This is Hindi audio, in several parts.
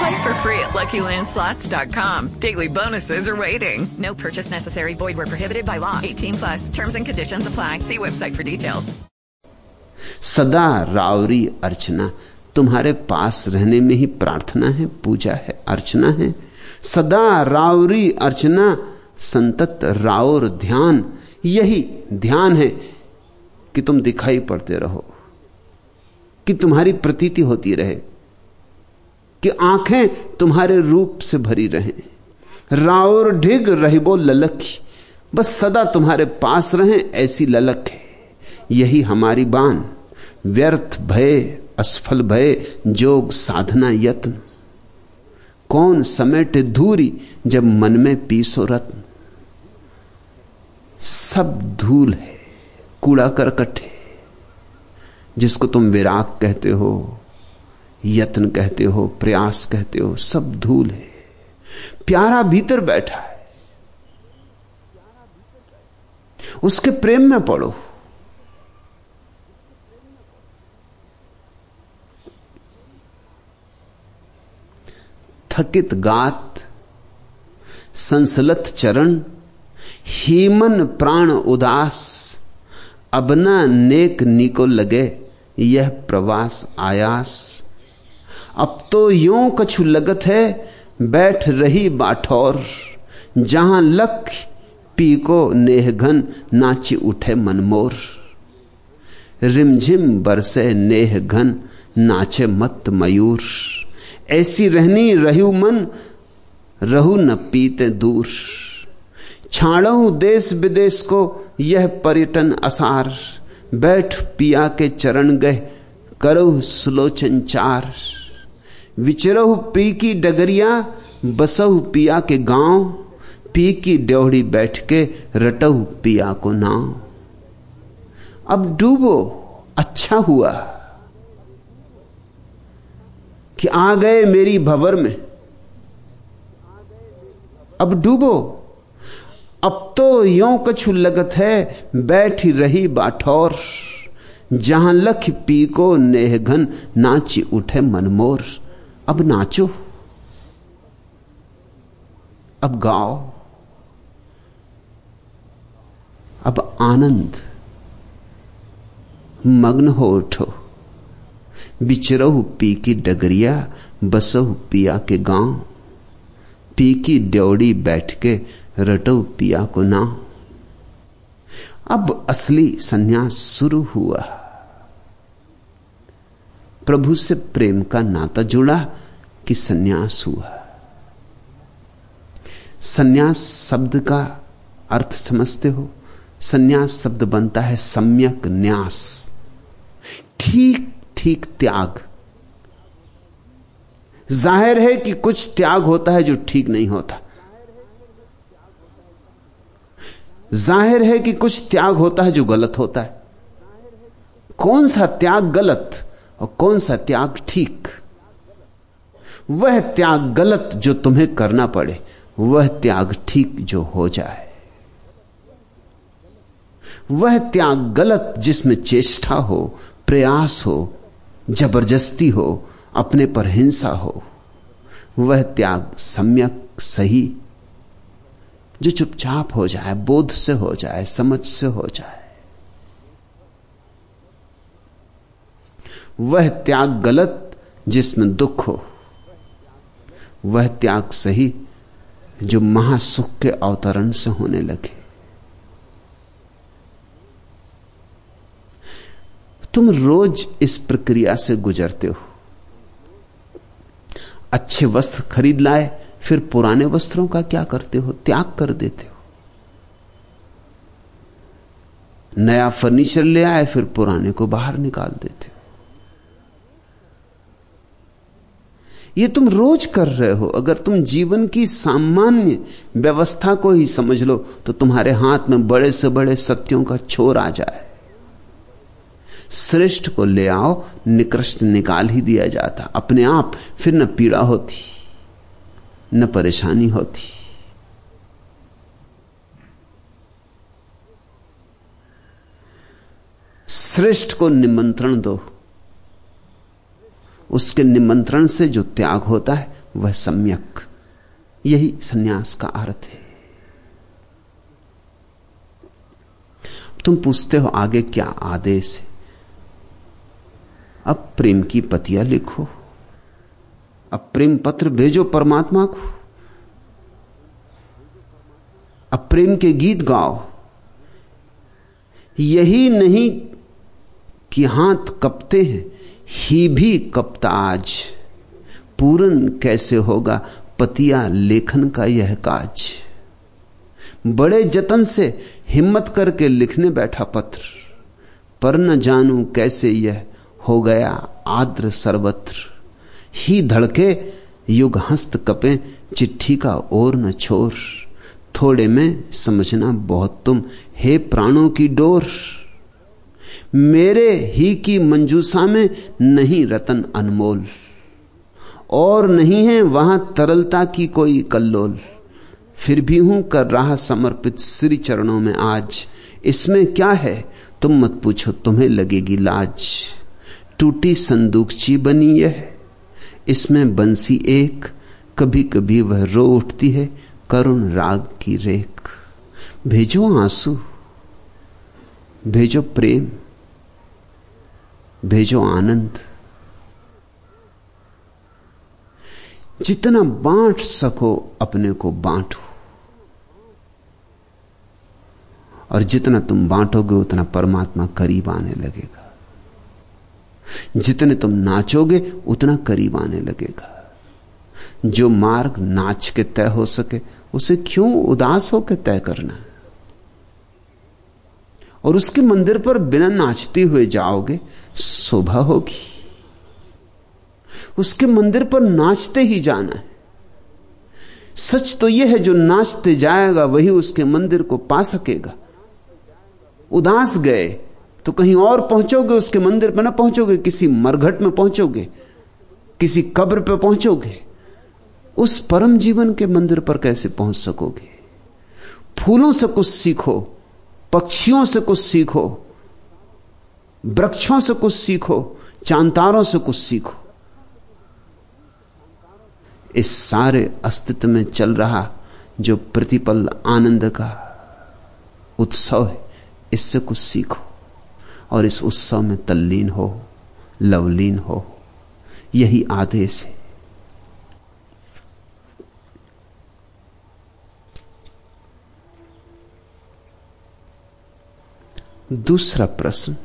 Play for free at LuckyLandSlots.com. Daily bonuses are waiting. No purchase necessary. Void where prohibited by law. 18 plus. Terms and conditions apply. See website for details. सदा रावरी अर्चना तुम्हारे पास रहने में ही प्रार्थना है पूजा है अर्चना है सदा रावरी अर्चना संतत रावर ध्यान यही ध्यान है कि तुम दिखाई पड़ते रहो कि तुम्हारी प्रतीति होती रहे कि आँखें तुम्हारे रूप से भरी रहें। राउर ढिग रहिबो ललकी बस सदा तुम्हारे पास रहें, ऐसी ललक है। यही हमारी बान। व्यर्थ भय, असफल भय, जोग साधना यत्न। कौन समेटे धूरी जब मन में पीसो रत्न? सब धूल है, कूड़ा करकट है, जिसको तुम विराग कहते हो। यत्न कहते हो, प्रयास कहते हो, सब धूल है। प्यारा भीतर बैठा है। उसके प्रेम में पड़ो। थकित गात, संसलत चरण, हीमन प्राण उदास अबना नेक निको लगे, यह प्रवास आयास। अब तो यूँ कछु लगत है, बैठ रही बाठौर। जहाँ लक पी को नेहघन नाची उठे मनमोर। रिमझिम बरसे नेह घन नाचे मत मयूर। ऐसी रहनी रहू मन, रहू न पीते दूर। छाड़ू देश विदेश को यह पर्यटन असार। बैठ पिया के चरण गए करो सुलोचन चार। विचरहु पी की डगरिया, बसहु पिया के गाँव, पी की ड्योहड़ी बैठ के रटहु पिया को नाव। अब डूबो अच्छा हुआ कि आ गए मेरी भवर में। अब डूबो, अब तो यो कछु लगत है, बैठ रही बाठौर, जहाँ लख पी को नेहघन नाची उठे मनमोर। अब नाचो। अब गाओ। अब आनंद। मग्न हो उठो। बिचरहु पी की डगरिया, बसहु पिया के गाँव। पी की ड्योड़ी बैठ के रटो पिया को ना अब असली सन्यास शुरू हुआ। प्रभु से प्रेम का नाता जुड़ा कि सन्यास हुआ। सन्यास शब्द का अर्थ समझते हो? सन्यास शब्द बनता है सम्यक न्यास। ठीक ठीक त्याग। ज़ाहिर है कि कुछ त्याग होता है जो ठीक नहीं होता। ज़ाहिर है कि कुछ त्याग होता है जो गलत होता है। कौन सा त्याग गलत? और कौन सा त्याग ठीक? वह त्याग गलत जो तुम्हें करना पड़े, वह त्याग ठीक जो हो जाए। वह त्याग गलत जिसमें चेष्टा हो, प्रयास हो, ज़बरदस्ती हो, अपने पर हिंसा हो, वह त्याग सम्यक सही, जो चुपचाप हो जाए, बोध से हो जाए, समझ से हो जाए। वह त्याग गलत जिसमें दुख हो। वह त्याग सही जो महासुख के अवतरण से होने लगे। तुम रोज इस प्रक्रिया से गुजरते हो। अच्छे वस्त्र खरीद लाए, फिर पुराने वस्त्रों का क्या करते हो? त्याग कर देते हो। नया फर्नीचर ले आए, फिर पुराने को बाहर निकाल देते हो। ये तुम रोज कर रहे हो। अगर तुम जीवन की सामान्य व्यवस्था को ही समझ लो तो तुम्हारे हाथ में बड़े से बड़े सत्यों का छोर आ जाए। श्रेष्ठ को ले आओ, निकृष्ट निकाल ही दिया जाता। अपने आप फिर न पीड़ा होती, न परेशानी होती। श्रेष्ठ को निमंत्रण दो। उसके निमंत्रण से जो त्याग होता है, वह सम्यक। यही सन्यास का अर्थ है। तुम पूछते हो, आगे क्या आदेश है? अब प्रेम की पतिया लिखो। अब प्रेम पत्र भेजो परमात्मा को। अब प्रेम के गीत गाओ। यही नहीं कि हाथ कपते हैं ही भी कपता आज पूरन कैसे होगा? पतिया लेखन का यह काज। बड़े जतन से हिम्मत करके लिखने बैठा पत्र। पर न जानू कैसे यह हो गया आद्र सर्वत्र। ही धड़के युग हस्त कपे, चिट्ठी का और न छोर। थोड़े में समझना बहुत तुम, हे प्राणों की डोर। मेरे ही की मंजूसा में नहीं रतन अनमोल, और नहीं है वहाँ तरलता की कोई कल्लोल। फिर भी हूँ कर रहा समर्पित श्री चरणों में आज। इसमें क्या है? तुम मत पूछो, तुम्हें लगेगी लाज। टूटी संदूकची बनी यह। इसमें बंसी एक कभी कभी वह रो उठती है करुण राग की रेख। भेजो आँसू, भेजो प्रेम। भेजो आनंद। जितना बांट सको, अपने को बांटो। और जितना तुम बांटोगे, उतना परमात्मा करीब आने लगेगा। जितने तुम नाचोगे, उतना करीब आने लगेगा। जो मार्ग नाच के तय हो सके, उसे क्यों उदास होकर तय करना और उसके मंदिर पर बिना नाचते हुए जाओगे, शोभा होगी। उसके मंदिर पर नाचते ही जाना है। सच तो यह है, जो नाचते जाएगा, वही उसके मंदिर को पा सकेगा। उदास गए तो कहीं और पहुंचोगे उसके मंदिर पर, ना पहुंचोगे, किसी मरघट में पहुंचोगे, किसी कब्र पर पहुंचोगे। उस परम जीवन के मंदिर पर कैसे पहुँच सकोगे? फूलों से कुछ सीखो पक्षियों से कुछ सीखो, वृक्षों से कुछ सीखो, चांतारों से कुछ सीखो। इस सारे अस्तित्व में चल रहा जो प्रतिपल आनंद का उत्सव है, इससे कुछ सीखो और इस उत्सव में तल्लीन हो, लवलीन हो। यही आदेश है। दूसरा प्रश्न,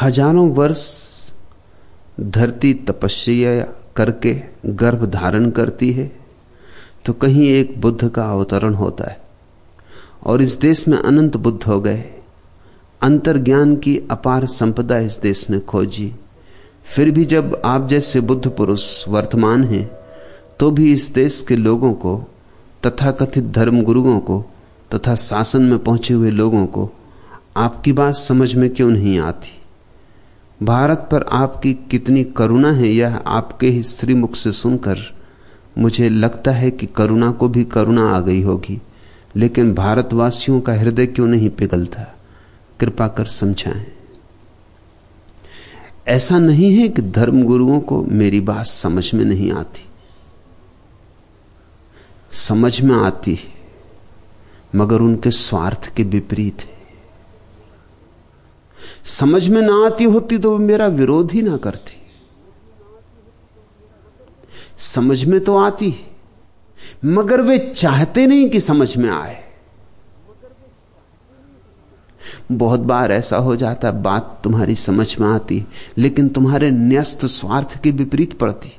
हज़ारों वर्ष धरती तपस्या करके गर्भ धारण करती है तो कहीं एक बुद्ध का अवतरण होता है और इस देश में अनंत बुद्ध हो गए। अंतर्ज्ञान की अपार संपदा इस देश ने खोजी। फिर भी जब आप जैसे बुद्ध पुरुष वर्तमान हैं तो भी इस देश के लोगों को तथा कथित धर्म गुरुओं को, तथा शासन में पहुँचे हुए लोगों को, आपकी बात समझ में क्यों नहीं आती? भारत पर आपकी कितनी करुणा है, यह आपके ही श्रीमुख से सुनकर मुझे लगता है कि करुणा को भी करुणा आ गई होगी। लेकिन भारतवासियों का हृदय क्यों नहीं पिघलता? कृपा कर समझाएँ। ऐसा नहीं है कि धर्म गुरुओं को मेरी बात समझ में नहीं आती। समझ में आती है, मगर उनके स्वार्थ के विपरीत है। समझ में ना आती होती तो मेरा विरोध ही ना करते। समझ में तो आती है, मगर वे चाहते नहीं कि समझ में आए। बहुत बार ऐसा हो जाता, बात तुम्हारी समझ में आती, लेकिन तुम्हारे न्यस्त स्वार्थ के विपरीत पड़ती।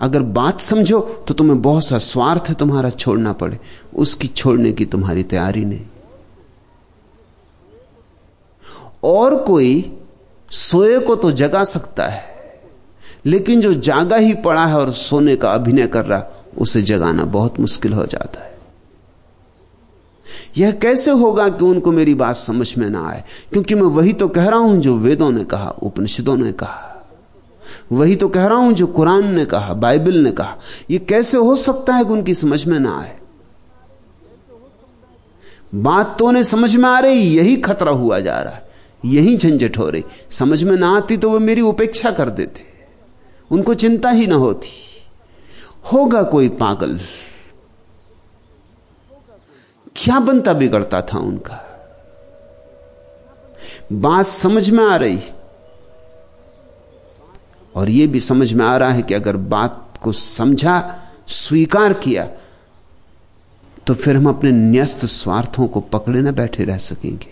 अगर बात समझो तो तुम्हें बहुत सा स्वार्थ तुम्हारा छोड़ना पड़े, उसकी छोड़ने की तुम्हारी तैयारी नहीं। और कोई सोए को तो जगा सकता है, लेकिन जो जागा ही पड़ा है और सोने का अभिनय कर रहा, उसे जगाना बहुत मुश्किल हो जाता है। यह कैसे होगा कि उनको मेरी बात समझ में ना आए? क्योंकि मैं वही तो कह रहा हूँ जो वेदों ने कहा, उपनिषदों ने कहा। वही तो कह रहा हूँ जो कुरान ने कहा, बाइबल ने कहा। यह कैसे हो सकता है कि उनकी समझ में ना आए? बात तो उन्हें समझ में आ रही, यही खतरा हुआ जा रहा है। यही झंझट हो रही। समझ में ना आती तो वे मेरी उपेक्षा कर देते। उनको चिंता ही ना होती। होगा कोई पागल। क्या बनता बिगड़ता था उनका? बात समझ में आ रही। और यह भी समझ में आ रहा है कि अगर बात को समझा, स्वीकार किया तो फिर हम अपने न्यस्त स्वार्थों को पकड़े ना बैठे रह सकेंगे।